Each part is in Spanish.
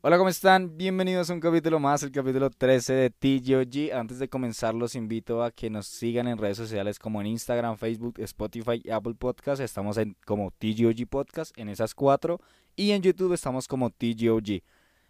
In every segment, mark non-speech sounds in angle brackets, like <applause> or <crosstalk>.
Hola, ¿cómo están? Bienvenidos a un capítulo más, el capítulo 13 de TGOG. Antes de comenzar, los invito a que nos sigan en redes sociales como en Instagram, Facebook, Spotify y Apple Podcast. Estamos como TGOG Podcast, en esas cuatro. Y en YouTube estamos como TGOG.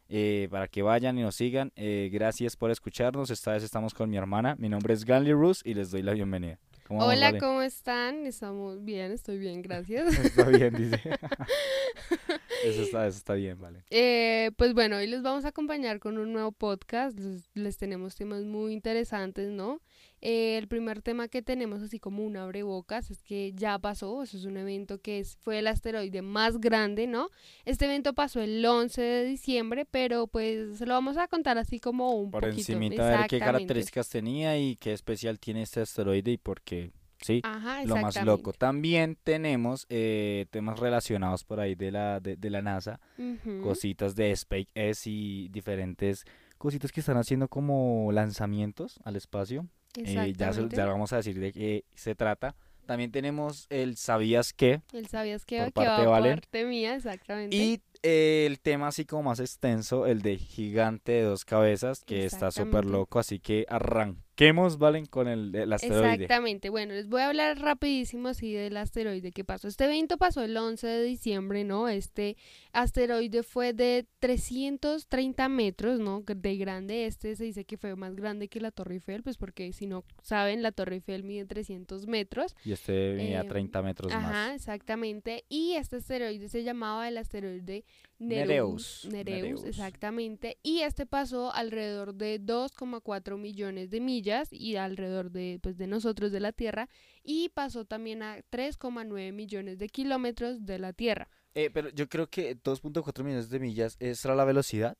Eh, para que vayan y nos sigan. Eh, gracias por escucharnos. Esta vez estamos con mi hermana. Mi nombre es Ganley Rus y les doy la bienvenida. ¿Cómo Hola, vale? ¿cómo están? Estamos bien, estoy bien, gracias. <laughs> está bien, dice. <laughs> eso, está, eso está bien, vale. Eh, pues bueno, hoy les vamos a acompañar con un nuevo podcast. Les, les tenemos temas muy interesantes, ¿no? Eh, el primer tema que tenemos así como un abrebocas es que ya pasó, eso es un evento que es, fue el asteroide más grande, ¿no? Este evento pasó el 11 de diciembre, pero pues se lo vamos a contar así como un por poquito. Por encima, a ver qué características tenía y qué especial tiene este asteroide y por qué. Sí, Ajá, lo más loco. También tenemos eh, temas relacionados por ahí de la, de, de la NASA, cositas de SpaceX y diferentes cositas que están haciendo como lanzamientos al espacio. Eh, ya, ya vamos a decir de qué se trata. También tenemos el ¿Sabías qué? El ¿Sabías qué? que parte va parte mía, exactamente. Y eh, el tema así como más extenso, el de Gigante de dos cabezas, que está súper loco, así que arranca Quemos Valen, con el, el, asteroide. Exactamente. Bueno, les voy a hablar rapidísimo así del asteroide que pasó. Este evento pasó el 11 de diciembre, ¿no? Este asteroide fue de 330 metros, ¿no? De grande. Este se dice que fue más grande que la Torre Eiffel, pues porque si no saben, la Torre Eiffel mide 300 metros. Y este medía 30 eh, metros más. Ajá, exactamente. Y este asteroide se llamaba el asteroide Nereus. Nereus, exactamente. Y este pasó alrededor de 2,4 millones de millas y alrededor de, pues, de nosotros de la Tierra. Y pasó también a 3,9 millones de kilómetros de la Tierra. Eh, pero yo creo que 2.4 millones de millas es la velocidad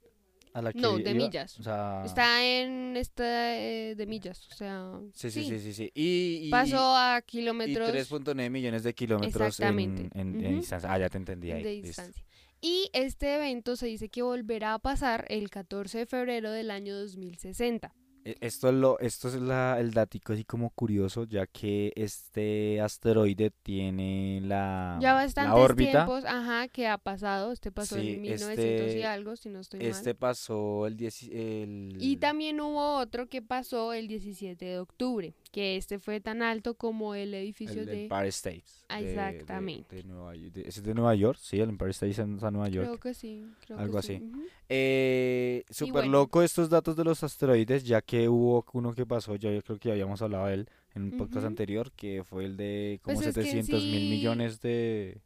a la que No, de millas. Está en esta eh, de millas, o sea... Sí, sí, sí, sí. sí. Y, pasó a kilómetros... Y 3.9 millones de kilómetros en, en, distancia. Ah, ya te entendí ahí. De distancia. Y este evento se dice que volverá a pasar el 14 de febrero del año 2060. E, esto es, lo, esto es la, el datico así como curioso, ya que este asteroide tiene la, ya bastantes órbita. tiempos, ajá, que ha pasado. Este pasó en 1900 este, y algo, si no estoy este pasó el, el... Y también hubo otro que pasó el 17 de octubre, que este fue tan alto como el edificio de... Empire State. Exactamente. De, Nueva, ¿Es de Nueva York? Sí, el Empire State en Nueva York. Creo que sí. Algo así. eh, Súper loco estos datos de los asteroides, ya que hubo uno que pasó, yo, creo que habíamos hablado de él en un podcast anterior, que fue el de como 700 pues mil millones de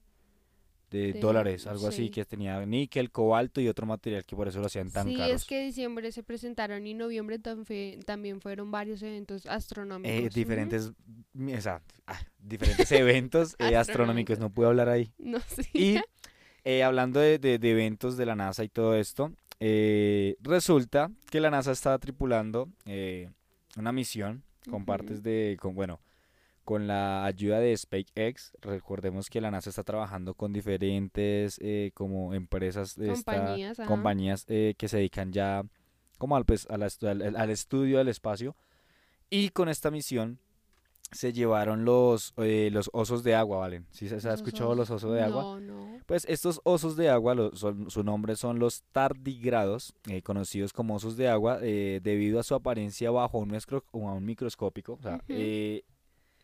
de, dólares, algo así, que tenía níquel, cobalto y otro material que por eso lo hacían tan sí, caros. Sí, es que diciembre se presentaron y noviembre también fueron varios eventos astronómicos. Eh, diferentes, ah, diferentes <laughs> eventos eh, astronómicos, no puedo hablar ahí. No, <laughs> sí. Y eh, hablando de, de, eventos de la NASA y todo esto, resulta que la NASA estaba tripulando una misión con partes de, con, bueno, con la ayuda de SpaceX. Recordemos que la NASA está trabajando con diferentes eh, como empresas, compañías, compañías eh, que se dedican ya como al, pues, al, al, estudio del espacio. Y con esta misión se llevaron los, eh, los osos de agua, ¿vale? ¿Sí se, ha escuchado los osos de agua? No. Pues estos osos de agua, son, su nombre son los tardigrados, conocidos como osos de agua, debido a su apariencia bajo un, un microscópico. O sea,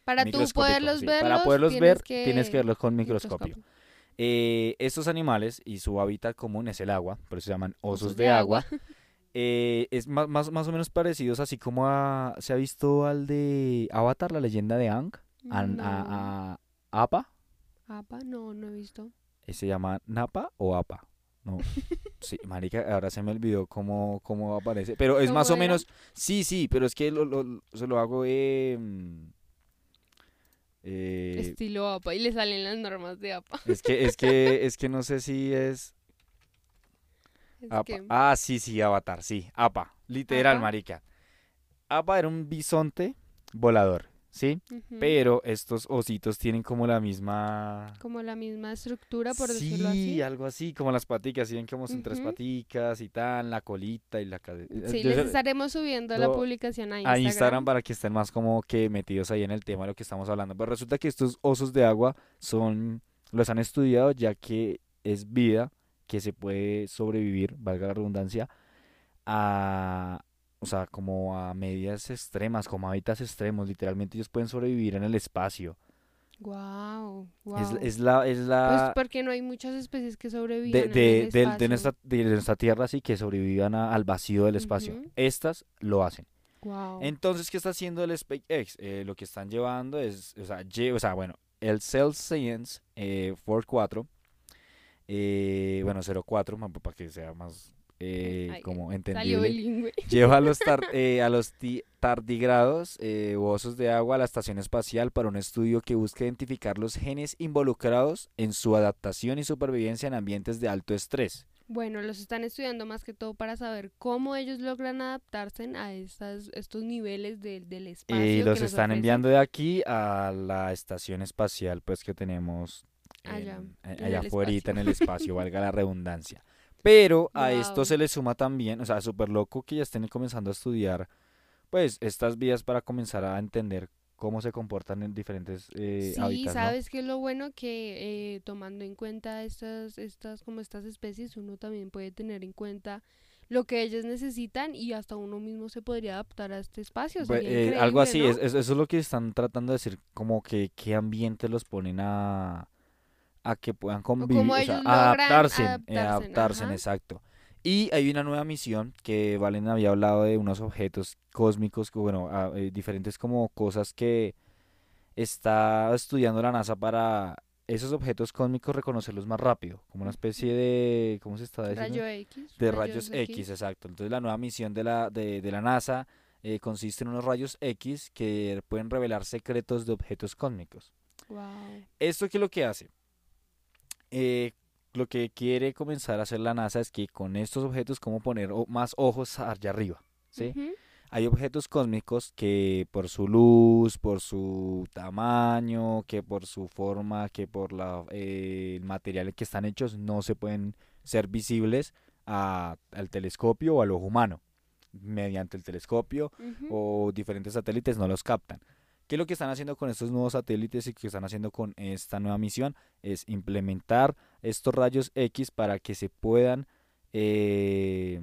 para tú poderlos ver, Para poderlos ver, tienes que verlos con microscopio. Eh, estos animales y su hábitat común es el agua, por eso se llaman osos, de, agua. <laughs> Eh, es más, más, más, o menos parecidos, así como se ha visto al de Avatar, la leyenda de Ang, a, Apa. Apa, no, no he visto. ¿Se llama Napa o Apa? No. <laughs> Sí, marica, ahora se me olvidó cómo, cómo aparece. Pero es más o menos. Sí, sí, pero es que lo, se lo hago. Eh, eh, Estilo APA y le salen las normas de APA. Es que, es que, <laughs> es que no sé si es. Ah, sí, sí, Avatar, sí, APA, literal, marica. APA era un bisonte volador. ¿Sí? Ujú. Pero estos ositos tienen como la misma... Como la misma estructura, por sí, decirlo así. algo así, como las paticas, ¿sí ven como son tres Ujú. paticas y tal, la colita y la cabeza. Sí, les estaremos subiendo la yo- publicación a a Instagram. Instagram para que estén más como que metidos ahí en el tema de lo que estamos hablando. Pero resulta que estos osos de agua son, los han estudiado ya que es vida que se puede sobrevivir, valga la redundancia, a, o sea, como a medidas extremas, como hábitats extremos. Literalmente ellos pueden sobrevivir en el espacio. Wow, Es, wow. es la, es Pues la porque no hay muchas especies que sobrevivan de, en de, el del- de espacio. nuestra, de nuestra tierra, así que sobrevivan a- al vacío del espacio. Estas lo hacen. Wow. Entonces, ¿qué está haciendo el SpaceX? Eh, lo que están llevando es, o sea, lle- o sea, bueno, el Cell Science eh, Force 4, eh, bueno, 04, ma- para que sea más eh, Ay, como entendible, <laughs> lleva a los, tar- <laughs> eh, a los tardigrados eh, osos de agua a la estación espacial para un estudio que busca identificar los genes involucrados en su adaptación y supervivencia en ambientes de alto estrés. Bueno, los están estudiando más que todo para saber cómo ellos logran adaptarse a estas, estos niveles de- del espacio. Y los están ofrecen. enviando de aquí a la estación espacial, pues que tenemos Allá, en- en allá afuera en el espacio, valga la <laughs> redundancia. Pero a esto se le suma también, o sea, súper loco que ya estén comenzando a estudiar, pues, estas vías para comenzar a entender cómo se comportan en diferentes eh, Sí, hábitats, ¿no? sabes que es lo bueno que eh, tomando en cuenta estas, estas, como estas especies, uno también puede tener en cuenta lo que ellos necesitan y hasta uno mismo se podría adaptar a este espacio. Pues, eh, algo así, es- eso es lo que están tratando de decir, como que qué ambiente los ponen a, a que puedan convivir, o sea, adaptarse, eh, adaptarse, exacto. Y hay una nueva misión que Valen había hablado de unos objetos cósmicos, que, bueno, eh, diferentes como cosas que está estudiando la NASA para esos objetos cósmicos reconocerlos más rápido, como una especie de, ¿cómo se está diciendo? Rayo X. De rayos X, exacto. Entonces la nueva misión de la, de, de la NASA eh, consiste en unos rayos X que pueden revelar secretos de objetos cósmicos. Wow. ¿Esto qué es lo que hace? Eh, lo que quiere comenzar a hacer la NASA es que con estos objetos, como poner más ojos allá arriba, ¿sí? Hay objetos cósmicos que por su luz, por su tamaño, que por su forma, que por la, eh, el material en que están hechos, no se pueden ser visibles a- al telescopio o al ojo humano. Mediante el telescopio o diferentes satélites no los captan. ¿Qué es lo que están haciendo con estos nuevos satélites y que están haciendo con esta nueva misión? Es implementar estos rayos X para que se puedan eh,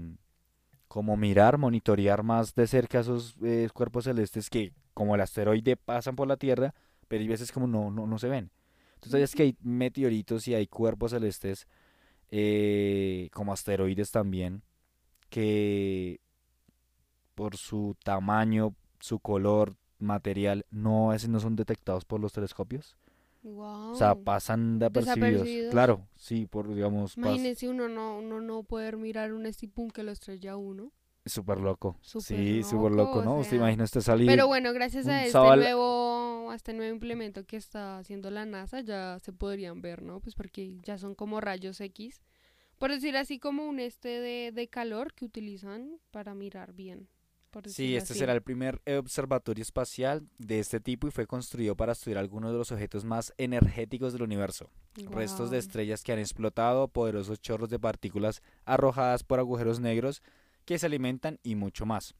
como mirar, monitorear más de cerca esos eh, cuerpos celestes que como el asteroide pasan por la Tierra, pero hay veces como no, no, no se ven. Entonces es que hay meteoritos y hay cuerpos celestes eh, como asteroides también que por su tamaño, su color, material, no, es- no son detectados por los telescopios. Wow. O sea, pasan de apercibidos. Desapercibidos. Claro, sí, por digamos, Imagínese uno no, uno no poder mirar un estipún que lo estrella a uno. súper loco. Súper sí, súper loco, ¿no? o Usted sea, imagina usted salir. Pero bueno, gracias a este a nuevo, a este nuevo implemento que está haciendo la NASA, ya se podrían ver, ¿no? Pues porque ya son como rayos X. Por decir así como un este de, de calor que utilizan para mirar bien. Por Sí, este así. será el primer observatorio espacial de este tipo y fue construido para estudiar algunos de los objetos más energéticos del universo. Restos de estrellas que han explotado, poderosos chorros de partículas arrojadas por agujeros negros que se alimentan y mucho más.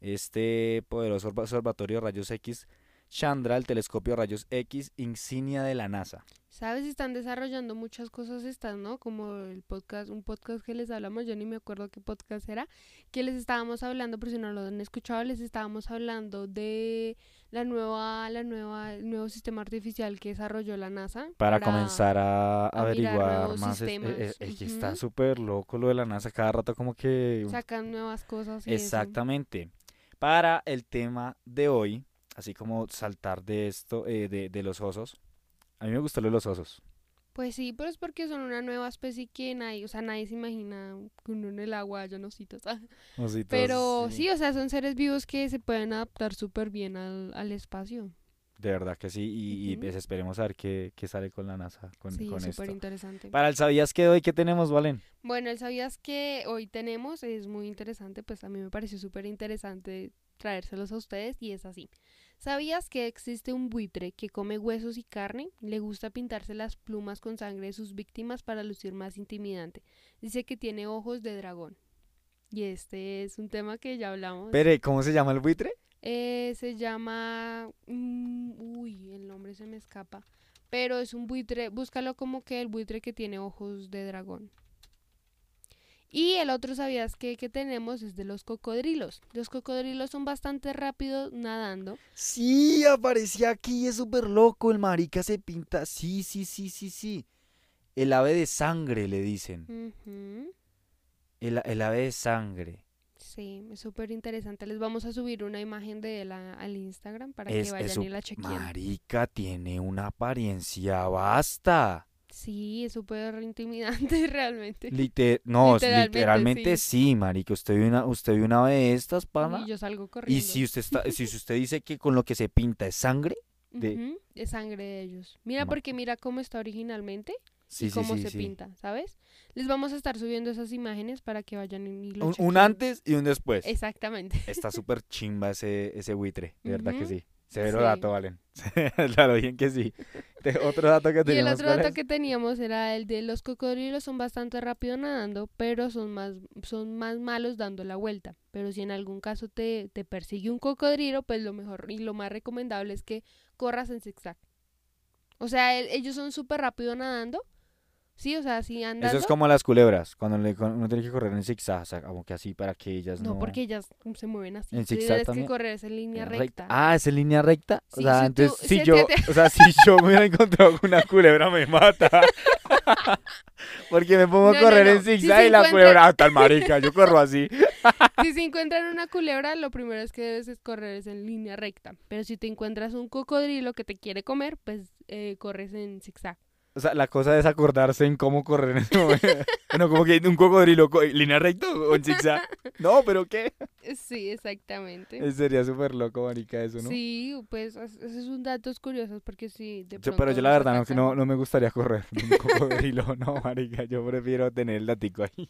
Este poderoso observatorio de rayos X, Chandra, el telescopio rayos X, insignia de la NASA. ¿Sabes? Están desarrollando muchas cosas estas, ¿no? Como el podcast, un podcast que les hablamos, yo ni me acuerdo qué podcast era, que les estábamos hablando, por si no lo han escuchado, les estábamos hablando de la nueva, la nueva, el nuevo sistema artificial que desarrolló la NASA. Para, comenzar a, averiguar más. es- es está súper loco lo de la NASA, cada rato como que... Sacan nuevas cosas. y eso. Exactamente. Para el tema de hoy, así como saltar de esto, eh, de, de los osos, a mí me gustó lo de los osos. Pues sí, pero es porque son una nueva especie que nadie, o sea, nadie se imagina que uno en el agua haya ositos. <laughs> Ositos, Pero sí, o sea, son seres vivos que se pueden adaptar súper bien al, al espacio. De verdad que sí, y, pues esperemos a ver qué, qué sale con la NASA con, sí, con súper esto. interesante. Para el ¿Sabías que hoy qué tenemos, Valen? Bueno, el sabías que hoy tenemos es muy interesante, pues a mí me pareció súper interesante traérselos a ustedes y es así. ¿Sabías que existe un buitre que come huesos y carne? Le gusta pintarse las plumas con sangre de sus víctimas para lucir más intimidante. Dice que tiene ojos de dragón. Y este es un tema que ya hablamos. Pere, ¿cómo se llama el buitre? Eh, se llama... mm, uy, el nombre se me escapa. Pero es un buitre, búscalo como que el buitre que tiene ojos de dragón. Y el otro sabías que, que tenemos es de los cocodrilos. Los cocodrilos son bastante rápidos nadando. Sí, aparecía aquí, es súper loco, el marica se pinta. Sí, sí, sí, sí, sí. El ave de sangre, le dicen. El, el ave de sangre. Sí, es súper interesante. Les vamos a subir una imagen de él a- al Instagram para Es, que vayan y la chequen. Marica, tiene una apariencia basta. Sí, es súper intimidante <laughs> realmente. Liter- no, Literalmente, literalmente, sí. marica. Usted vio una, usted vio una de estas, pana. Y yo salgo Y si usted está, <laughs> si usted dice que con lo que se pinta es sangre, de- es sangre de ellos. Mira, porque mira cómo está originalmente sí, y sí, cómo sí, se sí. pinta, ¿sabes? Les vamos a estar subiendo esas imágenes para que vayan y lo Un, un antes y un después. Exactamente. Está <laughs> súper chimba ese, ese buitre, de verdad que sí. Severo Sí. dato, Valen. <laughs> claro, bien que sí. Otro dato que Y el otro ¿cuál dato es? que teníamos era el de los cocodrilos son bastante rápido nadando, pero son más, son más malos dando la vuelta. Pero si en algún caso te, te persigue un cocodrilo, pues lo mejor y lo más recomendable es que corras en zigzag. O sea, el- ellos son súper rápido nadando. Sí, o sea, si andando. Eso es como las culebras, cuando le, uno tiene que correr en zigzag, o sea, como que así para que ellas no... No, porque ellas se mueven así. ¿En zigzag tienes también? que correr es en línea recta. Ah, ¿es en línea recta? o Sí, sea, si tú- si si yo, te- o sea, si yo me hubiera encontrado con una culebra me mata. <laughs> porque me pongo No, a correr no. en Si zigzag se y la encuentra- culebra, ah, tal <laughs> marica, yo corro así. Si se encuentran una culebra, lo primero es que debes es correr es en línea recta. Pero si te encuentras un cocodrilo que te quiere comer, pues eh, corres en zigzag. O sea, la cosa es acordarse en cómo correr en ese momento. <laughs> bueno, como que un cocodrilo, co- ¿línea recta o en zigzag? <laughs> No, pero ¿qué? Sí, exactamente. Eh, Sería súper loco, marica, eso, ¿no? Sí, pues es- esos son datos curiosos porque sí, de Yo- pronto pero yo la verdad no, no, no me gustaría correr un cocodrilo, <laughs> no, marica, yo prefiero tener el datico ahí.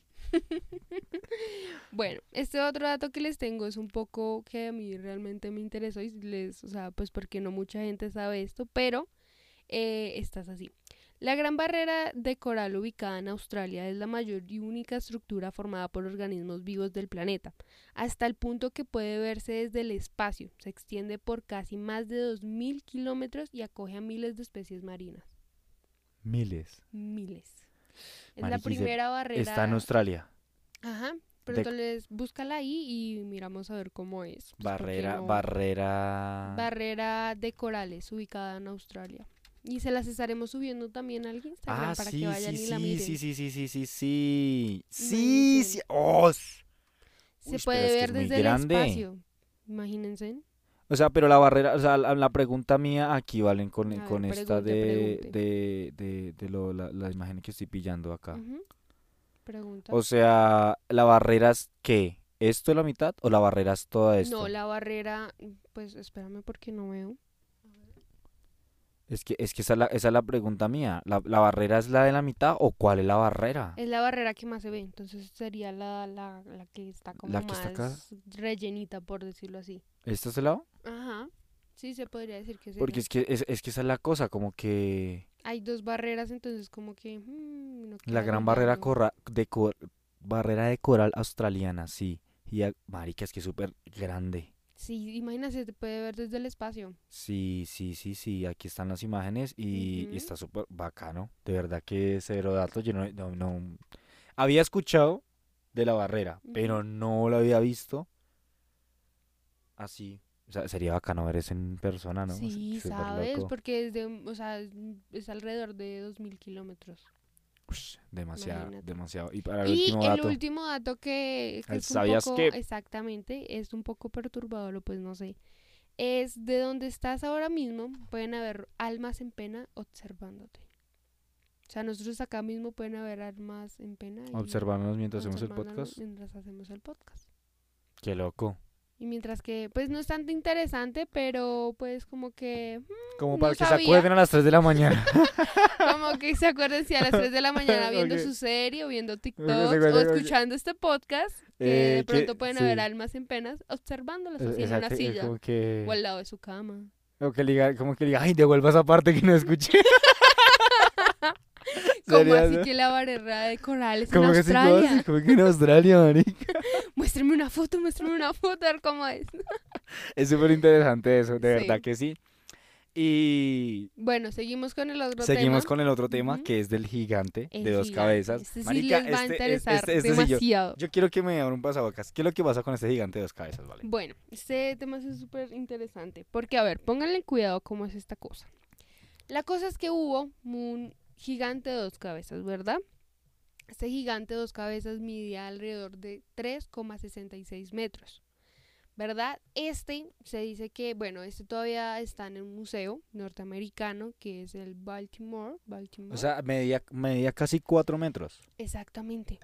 Bueno, este otro dato que les tengo es un poco que a mí realmente me interesó y les, o sea, pues porque no mucha gente sabe esto, pero eh, estás así. La Gran Barrera de Coral ubicada en Australia es la mayor y única estructura formada por organismos vivos del planeta, hasta el punto que puede verse desde el espacio. Se extiende por casi más de 2.000 kilómetros y acoge a miles de especies marinas. Miles. Miles. Es la primera barrera. Está en Australia. Ajá. Pero De- entonces búscala ahí y miramos a ver cómo es. pues, Barrera, no- barrera. Barrera de corales ubicada en Australia. Y se las estaremos subiendo también al Instagram Ah, para sí, que vayan sí, y la sí, miren. sí, sí, sí, sí, sí, sí. Sí, sí. Oh, Se Uy, puede ver desde el espacio. Imagínense. O sea, pero la barrera, o sea, la, la pregunta mía aquí, Valen, con, ver, con esta de, de, de, de lo, la, la imagen que estoy pillando acá. Pregunta. O sea, ¿la barrera es qué? ¿Esto es la mitad o la barrera es toda esto? no, la barrera, pues espérame porque no veo. Es que, es que esa, es la, esa es la pregunta mía. ¿La, ¿La barrera es la de la mitad o cuál es la barrera? Es la barrera que más se ve, entonces sería la, la, la que está como ¿La que está más rellenita, por decirlo así. ¿Este es el lado? Ajá. Sí, se podría decir que Porque sería. es que, es, es que esa es la cosa, como que Hay dos barreras, entonces como que... mm, no la gran barrera, corra- de cor- barrera de coral australiana, sí. Y marica, es que es súper grande. Sí, imagínate, se puede ver desde el espacio. Sí, sí, sí, sí, aquí están las imágenes y, está súper bacano. De verdad que cero datos. Yo no, no, no- había escuchado de la barrera, pero no lo había visto así. O sea, sería bacano ver eso en persona, ¿no? sí, ¿sabes? Porque es de, o sea, es, es alrededor de 2.000 kilómetros. Ush, demasiado, Imagínate. demasiado. Y para el Y último el dato. último dato que, que es un ¿sabías poco, qué? exactamente, es un poco perturbador, pues no sé, es de donde estás ahora mismo, pueden haber almas en pena observándote. O sea, nosotros acá mismo pueden haber almas en pena. y Observarnos mientras hacemos el observándonos podcast. Mientras hacemos el podcast. Qué loco. Y mientras que, pues no es tanto interesante, pero pues como que, mm, Como No para que sabía. se acuerden a las 3 de la <laughs> mañana. como que se acuerdan si a las 3 de la mañana <laughs> viendo su serie o viendo TikTok o escuchando este podcast, que Eh, de que- pronto pueden haber almas en penas observándolas Eh, así en una eh, silla que, o al lado de su cama. como que le diga, como que diga, ay, devuelva esa parte que no escuché. <laughs> Sería, así que la barrera de corales en Como que sí, Australia. como que en Australia, marica. <laughs> Muéstrame una foto, muéstrame una foto, a ver cómo es. <laughs> Es súper interesante eso, de Sí. verdad que sí. Y Bueno, seguimos con el otro seguimos tema. con el otro tema, que es del gigante El de dos gigante. cabezas. Este sí Marica, les va a este- interesar este- este sí, yo- demasiado. Yo quiero que me abra un pasabocas. ¿Qué es lo que pasa con este gigante de dos cabezas, vale? Bueno, este tema es súper interesante. Porque, a ver, pónganle cuidado cómo es esta cosa. La cosa es que hubo un gigante de dos cabezas, ¿verdad? Este gigante de dos cabezas midía alrededor de 3,66 metros. ¿Verdad? Este se dice que, bueno, este todavía está en un museo norteamericano que es el Baltimore. Baltimore. O sea, medía, medía casi cuatro metros. Exactamente.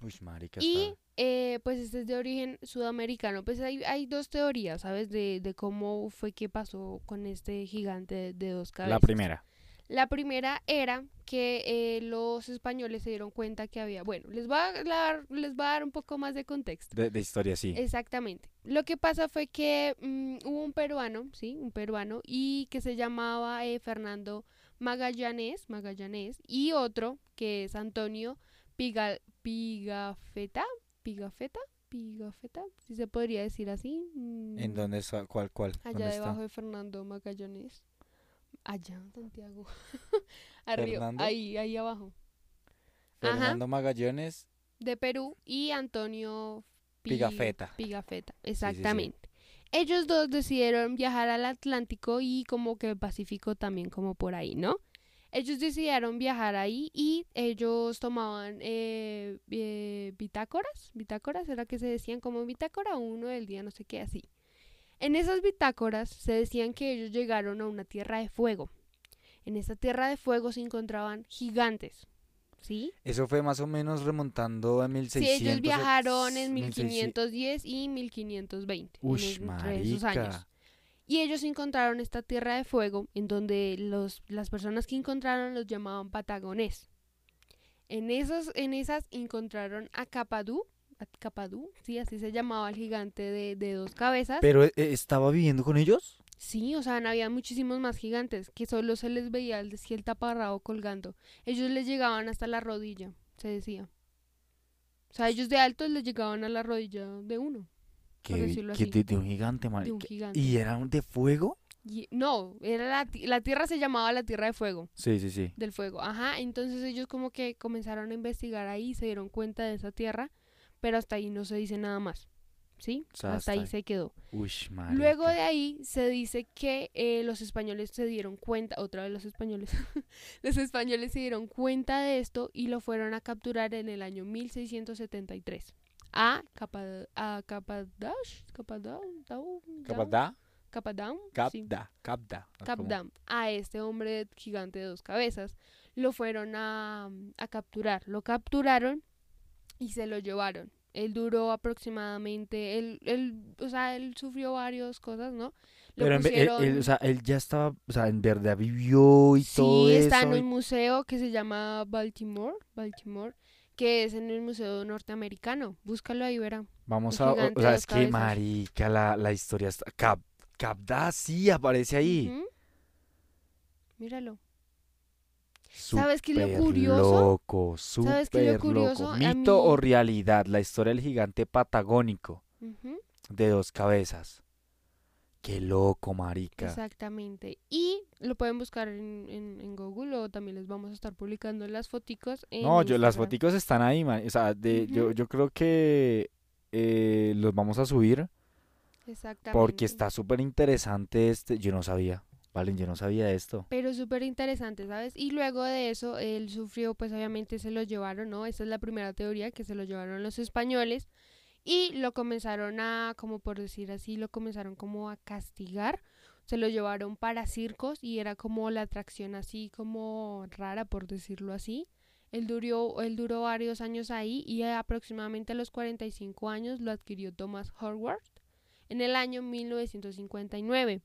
Uy, marica. Y eh, pues este es de origen sudamericano. Pues hay, hay dos teorías, ¿sabes? De, de cómo fue que pasó con este gigante de, de dos cabezas. La primera. La primera era que eh, los españoles se dieron cuenta que había... Bueno, les voy a dar, les voy a dar un poco más de contexto. De, de historia, sí. Exactamente. Lo que pasa fue que mm, hubo un peruano, ¿sí? Un peruano, y que se llamaba eh, Fernando Magallanes, Magallanes, y otro que es Antonio Piga, Pigafetta, Pigafetta, Pigafetta, si se podría decir así. mm, ¿En dónde está? ¿Cuál, cuál? Allá ¿Dónde debajo está? de Fernando Magallanes. Allá, Santiago. <laughs> Arriba, ¿Fernando? ahí, ahí abajo. Ajá. Fernando Magallanes. de Perú y Antonio Pi- Pigafetta. Pigafetta, exactamente. Ellos dos decidieron viajar al Atlántico y como que el Pacífico también como por ahí, ¿no? Ellos decidieron viajar ahí y ellos tomaban eh, eh, bitácoras, bitácoras, era que se decían como bitácora uno del día, no sé qué, así. En esas bitácoras se decían que ellos llegaron a una tierra de fuego. En esa tierra de fuego se encontraban gigantes, ¿sí? Eso fue más o menos remontando a 1600. Sí, ellos viajaron en 1600. 1510 y 1520. en Ush, es- entre esos años. Y ellos encontraron esta tierra de fuego en donde los, las personas que encontraron los llamaban patagones. En esas, en esas encontraron a Capadú, a Capadú, sí, así se llamaba el gigante de, de dos cabezas. ¿Pero eh, estaba viviendo con ellos? Sí, o sea, había muchísimos más gigantes que solo se les veía el, el taparrabo colgando. Ellos les llegaban hasta la rodilla, se decía. O sea, ellos de altos les llegaban a la rodilla de uno, Que, así. de, de un gigante, de un gigante. ¿Y eran de fuego? Y- no, era la, la tierra se llamaba la tierra de fuego, Sí, sí, sí. del fuego. Ajá, entonces ellos como que comenzaron a investigar ahí y se dieron cuenta de esa tierra, pero hasta ahí no se dice nada más. ¿Sí? O sea, hasta hasta ahí se quedó. Uy. Luego de ahí se dice que eh, los españoles se dieron cuenta, otra vez los españoles, <laughs> los españoles se dieron cuenta de esto y lo fueron a capturar en el año 1673 a Capad a Capadash, ¿Capatá? Capadam, Capda. Capdam, a este hombre gigante de dos cabezas. Lo fueron a, a capturar, lo capturaron y se lo llevaron. Él duró aproximadamente, él, él, o sea, él sufrió varias cosas, ¿no? Lo Pero en ve- él, pusieron- él, o sea, él ya estaba, o sea, en verdad vivió y todo sí, eso. está en un museo que se llama Baltimore, Baltimore, que es en el Museo Norteamericano. Búscalo ahí, verá. Vamos un a, o, sea, es que cabezas. marica, la, la historia está... Cap, Capda sí aparece ahí. Míralo. ¿Sabes qué lo curioso? loco, ¿Sabes qué es lo súper curioso? loco. Mito o realidad, la historia del gigante patagónico de dos cabezas. Qué loco, marica. Exactamente. Y lo pueden buscar en, en, en Google o también les vamos a estar publicando las foticos. En No, yo, las foticos están ahí, man. O sea, de, yo, yo creo que eh, los vamos a subir Exactamente. porque está súper interesante este. Yo no sabía, Valen, yo no sabía esto. Pero súper interesante, ¿sabes? Y luego de eso, él sufrió, pues obviamente se lo llevaron, ¿no? Esa es la primera teoría, que se lo llevaron los españoles. Y lo comenzaron a, como por decir así, lo comenzaron como a castigar. Se lo llevaron para circos y era como la atracción así como rara, por decirlo así. Él duró, él duró varios años ahí y aproximadamente a los 45 años lo adquirió Thomas Howard en el año 1959.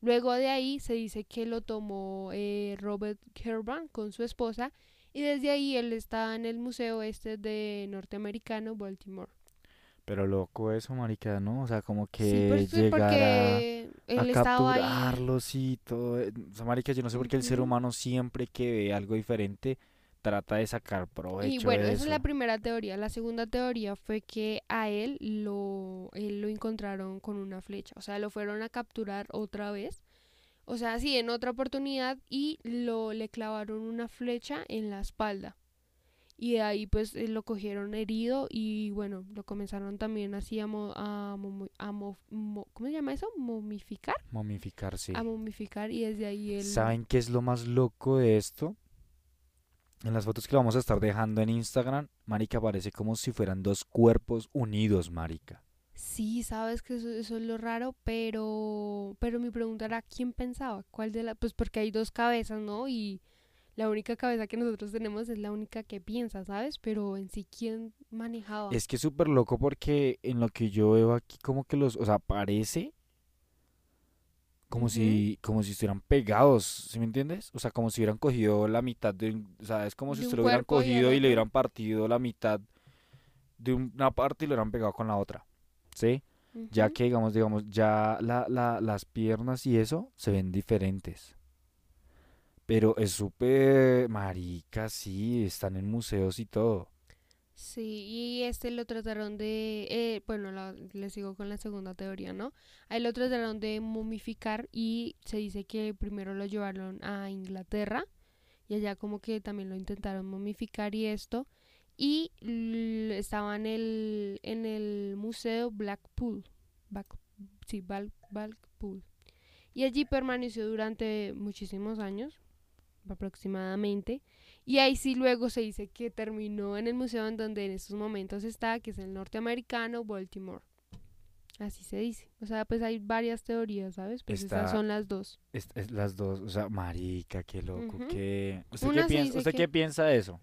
Luego de ahí se dice que lo tomó eh, Robert Kerban con su esposa y desde ahí él está en el museo este de norteamericano Baltimore. Pero loco eso, marica, ¿no? O sea, como Sí, que pues, sí, llegar a, a ahí. capturarlos y todo. eh, O sea, marica, yo no sé por qué el ser humano siempre que ve algo diferente trata de sacar Y provecho bueno, de esa es la primera teoría. La segunda teoría fue que a él lo, él lo encontraron con una flecha. O sea, lo fueron a capturar otra vez. O sea, sí, en otra oportunidad y lo le clavaron una flecha en la espalda. Y de ahí pues eh, lo cogieron herido y bueno, lo comenzaron también así a, mo- a, momo- a mo- mo- ¿cómo se llama eso? Momificar. Momificar, sí. A momificar y desde ahí él... ¿Saben qué es lo más loco de esto? En las fotos que vamos a estar dejando en Instagram, marica, parece como si fueran dos cuerpos unidos, marica. Sí, sabes que eso, eso es lo raro, pero, pero mi pregunta era, ¿quién pensaba? ¿Cuál de la? Pues porque hay dos cabezas, ¿no? Y la única cabeza que nosotros tenemos es la única que piensa, ¿sabes? Pero en sí, ¿quién manejaba? Es que es súper loco porque en lo que yo veo aquí como que los, o sea, parece como si, como si estuvieran pegados, ¿sí me entiendes? O sea, como si hubieran cogido la mitad de, o sea, es como si usted lo hubieran y cogido y le hubieran partido la mitad de una parte y lo hubieran pegado con la otra, ¿sí? Ya que, digamos, digamos, ya la, la, las piernas y eso se ven diferentes. Pero es súper marica, sí, están en museos y todo. Sí, y este lo trataron de, eh, bueno, la- le sigo con la segunda teoría, ¿no? Ahí lo trataron de momificar y se dice que primero lo llevaron a Inglaterra y allá como que también lo intentaron momificar y esto y estaba en el, en el museo Blackpool, Back- sí, Bal- Blackpool y allí permaneció durante muchísimos años aproximadamente y ahí sí luego se dice que terminó en el museo en donde en estos momentos está, que es el norteamericano Baltimore. Así se dice. O sea, pues hay varias teorías, ¿sabes? Pues estas son las dos. Es, es las dos, o sea, marica, qué loco, qué... ¿Usted, Una qué piensa, dice ¿usted que- qué piensa de eso?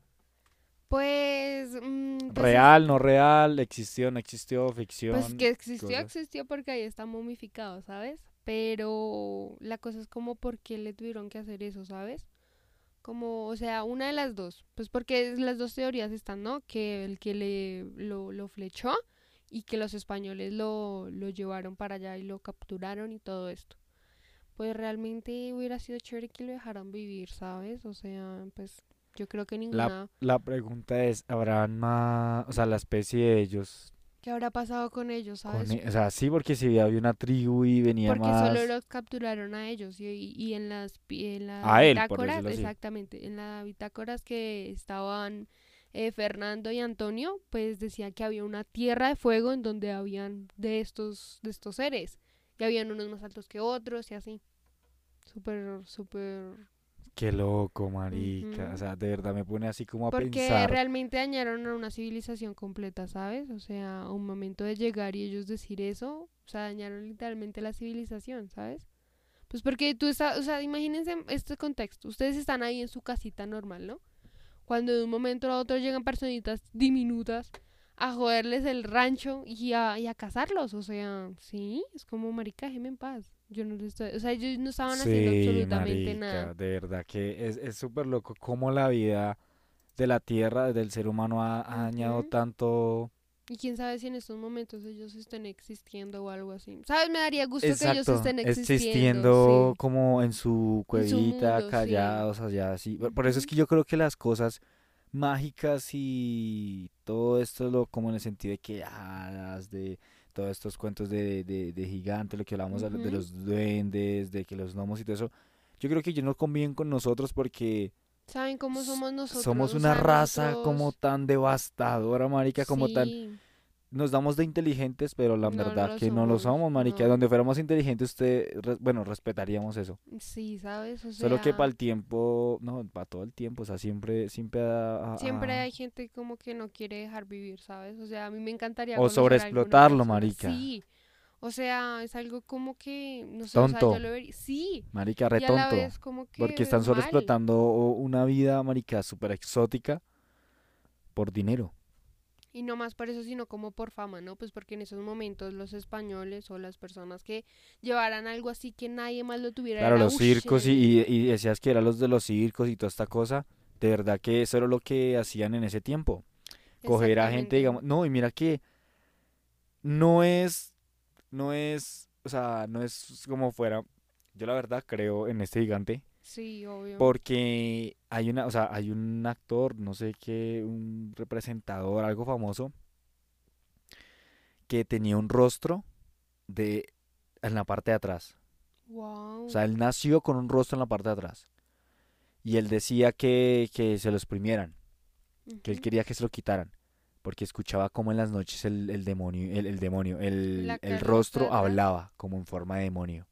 Pues... mm, pues es- ¿Real, no real? ¿Existió, no existió? ¿Ficción? Pues que existió, cosas. existió porque ahí está momificado, ¿sabes? Pero la cosa es como por qué le tuvieron que hacer eso, ¿sabes? Como, o sea, una de las dos. Pues porque las dos teorías están, ¿no? Que el que le lo, lo flechó y que los españoles lo, lo llevaron para allá y lo capturaron y todo esto. Pues realmente hubiera sido chévere que lo dejaran vivir, ¿sabes? O sea, pues yo creo que ninguna... La pregunta es, ¿habrán más, o sea, la especie de ellos? ¿Qué habrá pasado con ellos, sabes? con e- o sea, sí, porque si había una tribu y venía Porque más... solo los capturaron a ellos y, y en las en A bitácoras, exactamente, en las bitácoras que estaban eh, Fernando y Antonio, pues decía que había una tierra de fuego en donde habían de estos de estos seres y habían unos más altos que otros y así. Súper, súper... Qué loco, marica. Ujú. O sea, de verdad me pone así como a Porque pensar. realmente dañaron a una civilización completa, ¿sabes? O sea, un momento de llegar y ellos decir eso, o sea, dañaron literalmente la civilización, ¿sabes? Pues porque tú estás, o sea, imagínense este contexto. Ustedes están ahí en su casita normal, ¿no? Cuando de un momento a otro llegan personitas diminutas a joderles el rancho y a, y a cazarlos. O sea, sí, es como marica, déjeme en paz. Yo no les estoy, o sea, ellos no estaban haciendo Sí, absolutamente marica, nada. de verdad que es es súper loco cómo la vida de la tierra, del ser humano ha, ha dañado tanto. Y quién sabe si en estos momentos ellos estén existiendo o algo así. ¿Sabes? Me daría gusto que ellos Exacto, estén existiendo. existiendo sí. como en su En su cuevita, mundo, sí. callados allá, así. Por- eso es que yo creo que las cosas mágicas y todo esto, lo, como en el sentido de que hadas, de todos estos cuentos de, de, de gigantes, lo que hablamos de- los duendes, de que los gnomos y todo eso, yo creo que ellos no conviven con nosotros porque ¿Saben cómo somos nosotros? somos una raza como tan devastadora, marica, como tan nos damos de inteligentes, pero la No verdad que no lo somos, marica. no. Donde fuéramos inteligentes, usted, bueno, respetaríamos eso. sí, ¿sabes? O Solo que para el tiempo, no, para todo el tiempo, o sea, siempre, siempre Siempre ha- hay gente como que no quiere dejar vivir, ¿sabes? O sea, a mí me encantaría O sobreexplotarlo, marica. Sí. O sea, es algo como que, no sé, o sea, Tonto. yo lo vería. Sí. marica, Y re la tonto. vez como que Porque están solo mal. explotando una vida, marica, súper exótica por dinero. Y no más por eso, sino como por fama, ¿no? Pues porque en esos momentos los españoles o las personas que llevaran algo así que nadie más lo tuviera. Claro, era, los "Ush, circos y, y- y decías que eran los de los circos y toda esta cosa. De verdad que eso era lo que hacían en ese tiempo. Coger a gente, digamos, no, y mira que no es, no es, o sea, no es como fuera. Yo la verdad creo en este gigante Sí, obvio. porque hay una, o sea, hay un actor, no sé qué, un representador, algo famoso, que tenía un rostro de en la parte de atrás. Wow. O sea, él nació con un rostro en la parte de atrás. Y él decía que, que se lo exprimieran, que él quería que se lo quitaran. Porque escuchaba como en las noches el, el demonio, el, el demonio, el, el rostro hablaba como en forma de demonio.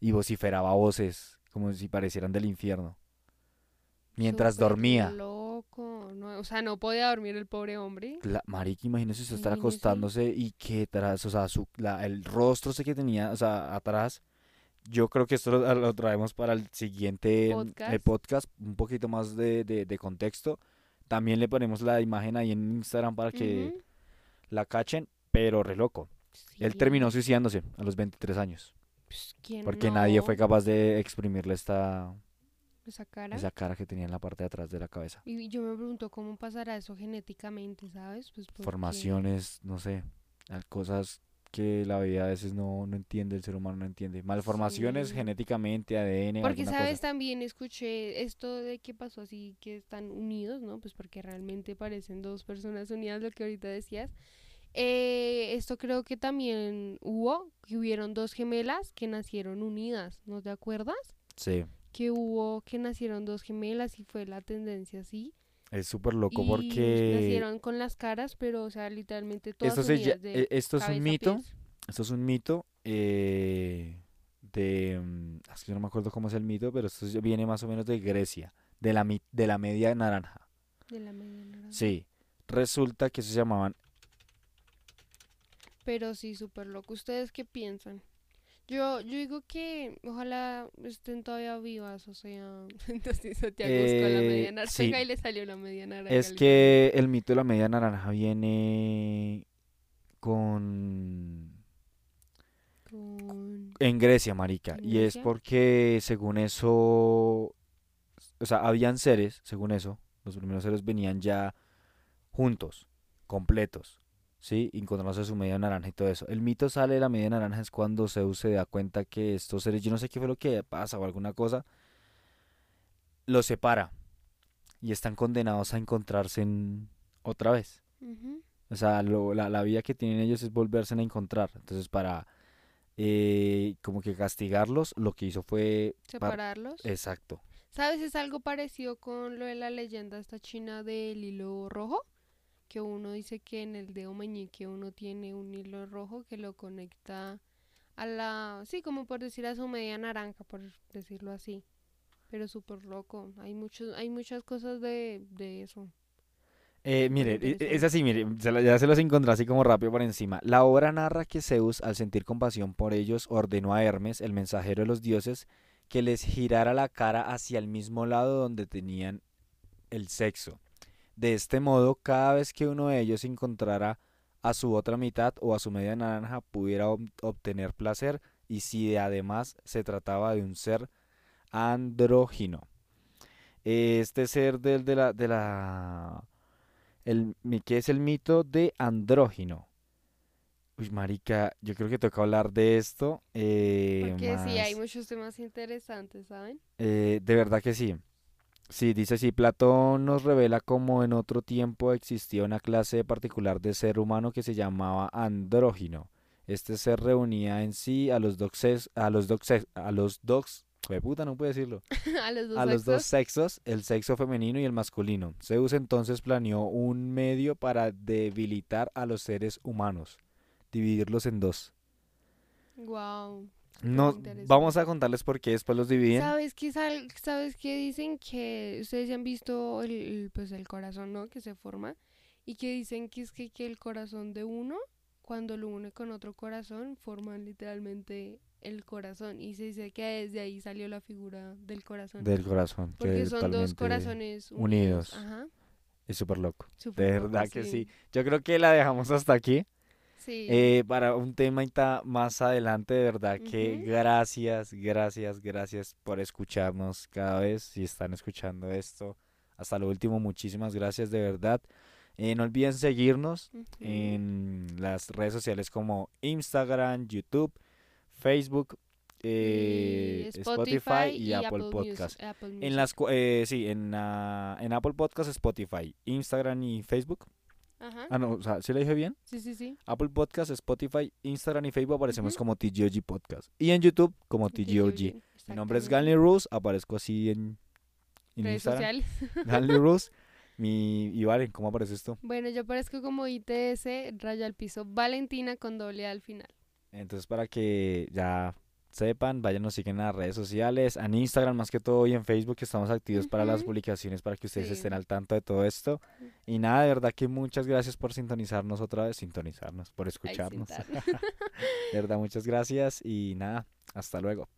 Y vociferaba voces como si parecieran del infierno. Mientras Súper dormía. loco. No, o sea, no podía dormir el pobre hombre. La, marica, imagínese usted estar Imagínese. acostándose y que tras, o sea, su, la- el rostro ese que tenía, o sea, atrás. Yo creo que esto lo, lo traemos para el siguiente mm, Podcast. un poquito más de, de- de contexto. También le ponemos la imagen ahí en Instagram para que Ujú. la cachen, pero re loco. Él Sí. terminó suicidándose a los 23 años, Pues, ¿quién porque nadie fue no? capaz de exprimirle esta, Esa cara. esa cara que tenía en la parte de atrás de la cabeza. Y yo me pregunto cómo pasará eso genéticamente, ¿sabes? Pues porque- Formaciones, no sé, cosas que la vida a veces no, no entiende, el ser humano no entiende. Malformaciones Sí. genéticamente, ADN, Porque, ¿sabes? cosa. También escuché esto de que pasó así, que están unidos, ¿no? Pues porque realmente parecen dos personas unidas, lo que ahorita decías. Eh, esto creo que también hubo, que hubieron dos gemelas que nacieron unidas, ¿no te acuerdas? Sí, Que hubo, que nacieron dos gemelas y fue la tendencia así. es súper loco y porque nacieron con las caras, pero, o sea, literalmente todas esto, se de eh, esto es un mito. pies. Esto es un mito eh, de... mm, Es que yo no me acuerdo cómo es el mito, pero esto viene más o menos de Grecia, de la, de la media naranja. De la media naranja. Sí, resulta que se llamaban... Pero sí, súper loco. ¿Ustedes qué piensan? Yo, yo digo que ojalá estén todavía vivas, o sea, <laughs> entonces Santiago buscó la media Eh, naranja sí. y le salió la media naranja. Es que el mito de la media naranja viene con... con- En Grecia, marica. ¿En Y es porque según eso... O sea, habían seres, según eso, los primeros seres venían ya juntos, completos. ¿Sí? Y encontrándose su media naranja y todo eso. El mito sale de la media naranja es cuando Zeus se da cuenta que estos seres, yo no sé qué fue lo que pasa o alguna cosa, los separa y están condenados a encontrarse en- otra vez. O sea, lo- la, la vida que tienen ellos es volverse a encontrar. Entonces, para eh, como que castigarlos, lo que hizo fue... par- Separarlos. Exacto. ¿Sabes? Es algo parecido con lo de la leyenda esta china del hilo rojo. Que uno dice que en el dedo meñique uno tiene un hilo rojo que lo conecta a la... Sí, como por decir a su media naranja, por decirlo así. Pero súper loco. Hay, muchos, hay muchas cosas de, de eso. Eh, mire, e- e- es así, mire, ya se los encontré así como rápido por encima. La obra narra que Zeus, al sentir compasión por ellos, ordenó a Hermes, el mensajero de los dioses, que les girara la cara hacia el mismo lado donde tenían el sexo. De este modo, cada vez que uno de ellos encontrara a su otra mitad o a su media naranja, pudiera ob- obtener placer, y si de- además se trataba de un ser andrógino. Este ser del de la, de la el, ¿qué es el mito de andrógino? Uy, marica, yo creo que toca hablar de esto. eh, Porque sí, hay muchos temas interesantes, ¿saben? eh, de verdad que sí. Sí, dice así, Platón nos revela cómo en otro tiempo existía una clase particular de ser humano que se llamaba andrógino. Este ser reunía en sí a los dos sex- a los dos sex- a los puta, no puedo decirlo, <laughs> a los dos a los dos sexos. sexos, el sexo femenino y el masculino. Zeus entonces planeó un medio para debilitar a los seres humanos, dividirlos en dos. Wow. No, vamos a contarles por qué después los dividen. ¿Sabes qué, sal- ¿Sabes qué dicen? Que ustedes ya han visto el, el, pues el corazón, ¿no? Que se forma. Y que dicen que es que, que el corazón de uno, cuando lo une con otro corazón, forman literalmente el corazón. Y se dice que desde ahí salió la figura del corazón. Del corazón. que porque son dos corazones unidos. unidos. Ajá. Es súper loco. Súper De loco, verdad que sí. Yo creo que la dejamos hasta aquí. Sí. Eh, para un tema más adelante, de verdad que gracias, gracias, gracias por escucharnos cada vez. Si están escuchando esto, hasta lo último, muchísimas gracias de verdad. Eh, no olviden seguirnos en las redes sociales como Instagram, YouTube, Facebook, eh, Y Spotify, y, Apple Music- Podcast. Apple En las, eh, sí, en, en Apple Podcast, Spotify, Instagram y Facebook. Ajá. Ah, no, o sea, ¿sí le dije bien? Sí, sí, sí. Apple Podcast, Spotify, Instagram y Facebook aparecemos como TGOG Podcast. Y en YouTube como TGOG. Mi nombre es Ganley Rose, aparezco así en, en Redes Instagram. sociales. <laughs> Ganley <laughs> Rose. Mi, y Valen, ¿cómo apareces tú? Bueno, yo parezco como ITS, raya al piso, Valentina con doble A al final. Entonces, para que ya sepan, váyanos siguen en las redes sociales, en Instagram más que todo y en Facebook que estamos activos para las publicaciones para que ustedes estén al tanto de todo esto. Y nada, de verdad que muchas gracias por sintonizarnos otra vez, sintonizarnos, por escucharnos. <laughs> De verdad, muchas gracias y nada, hasta luego.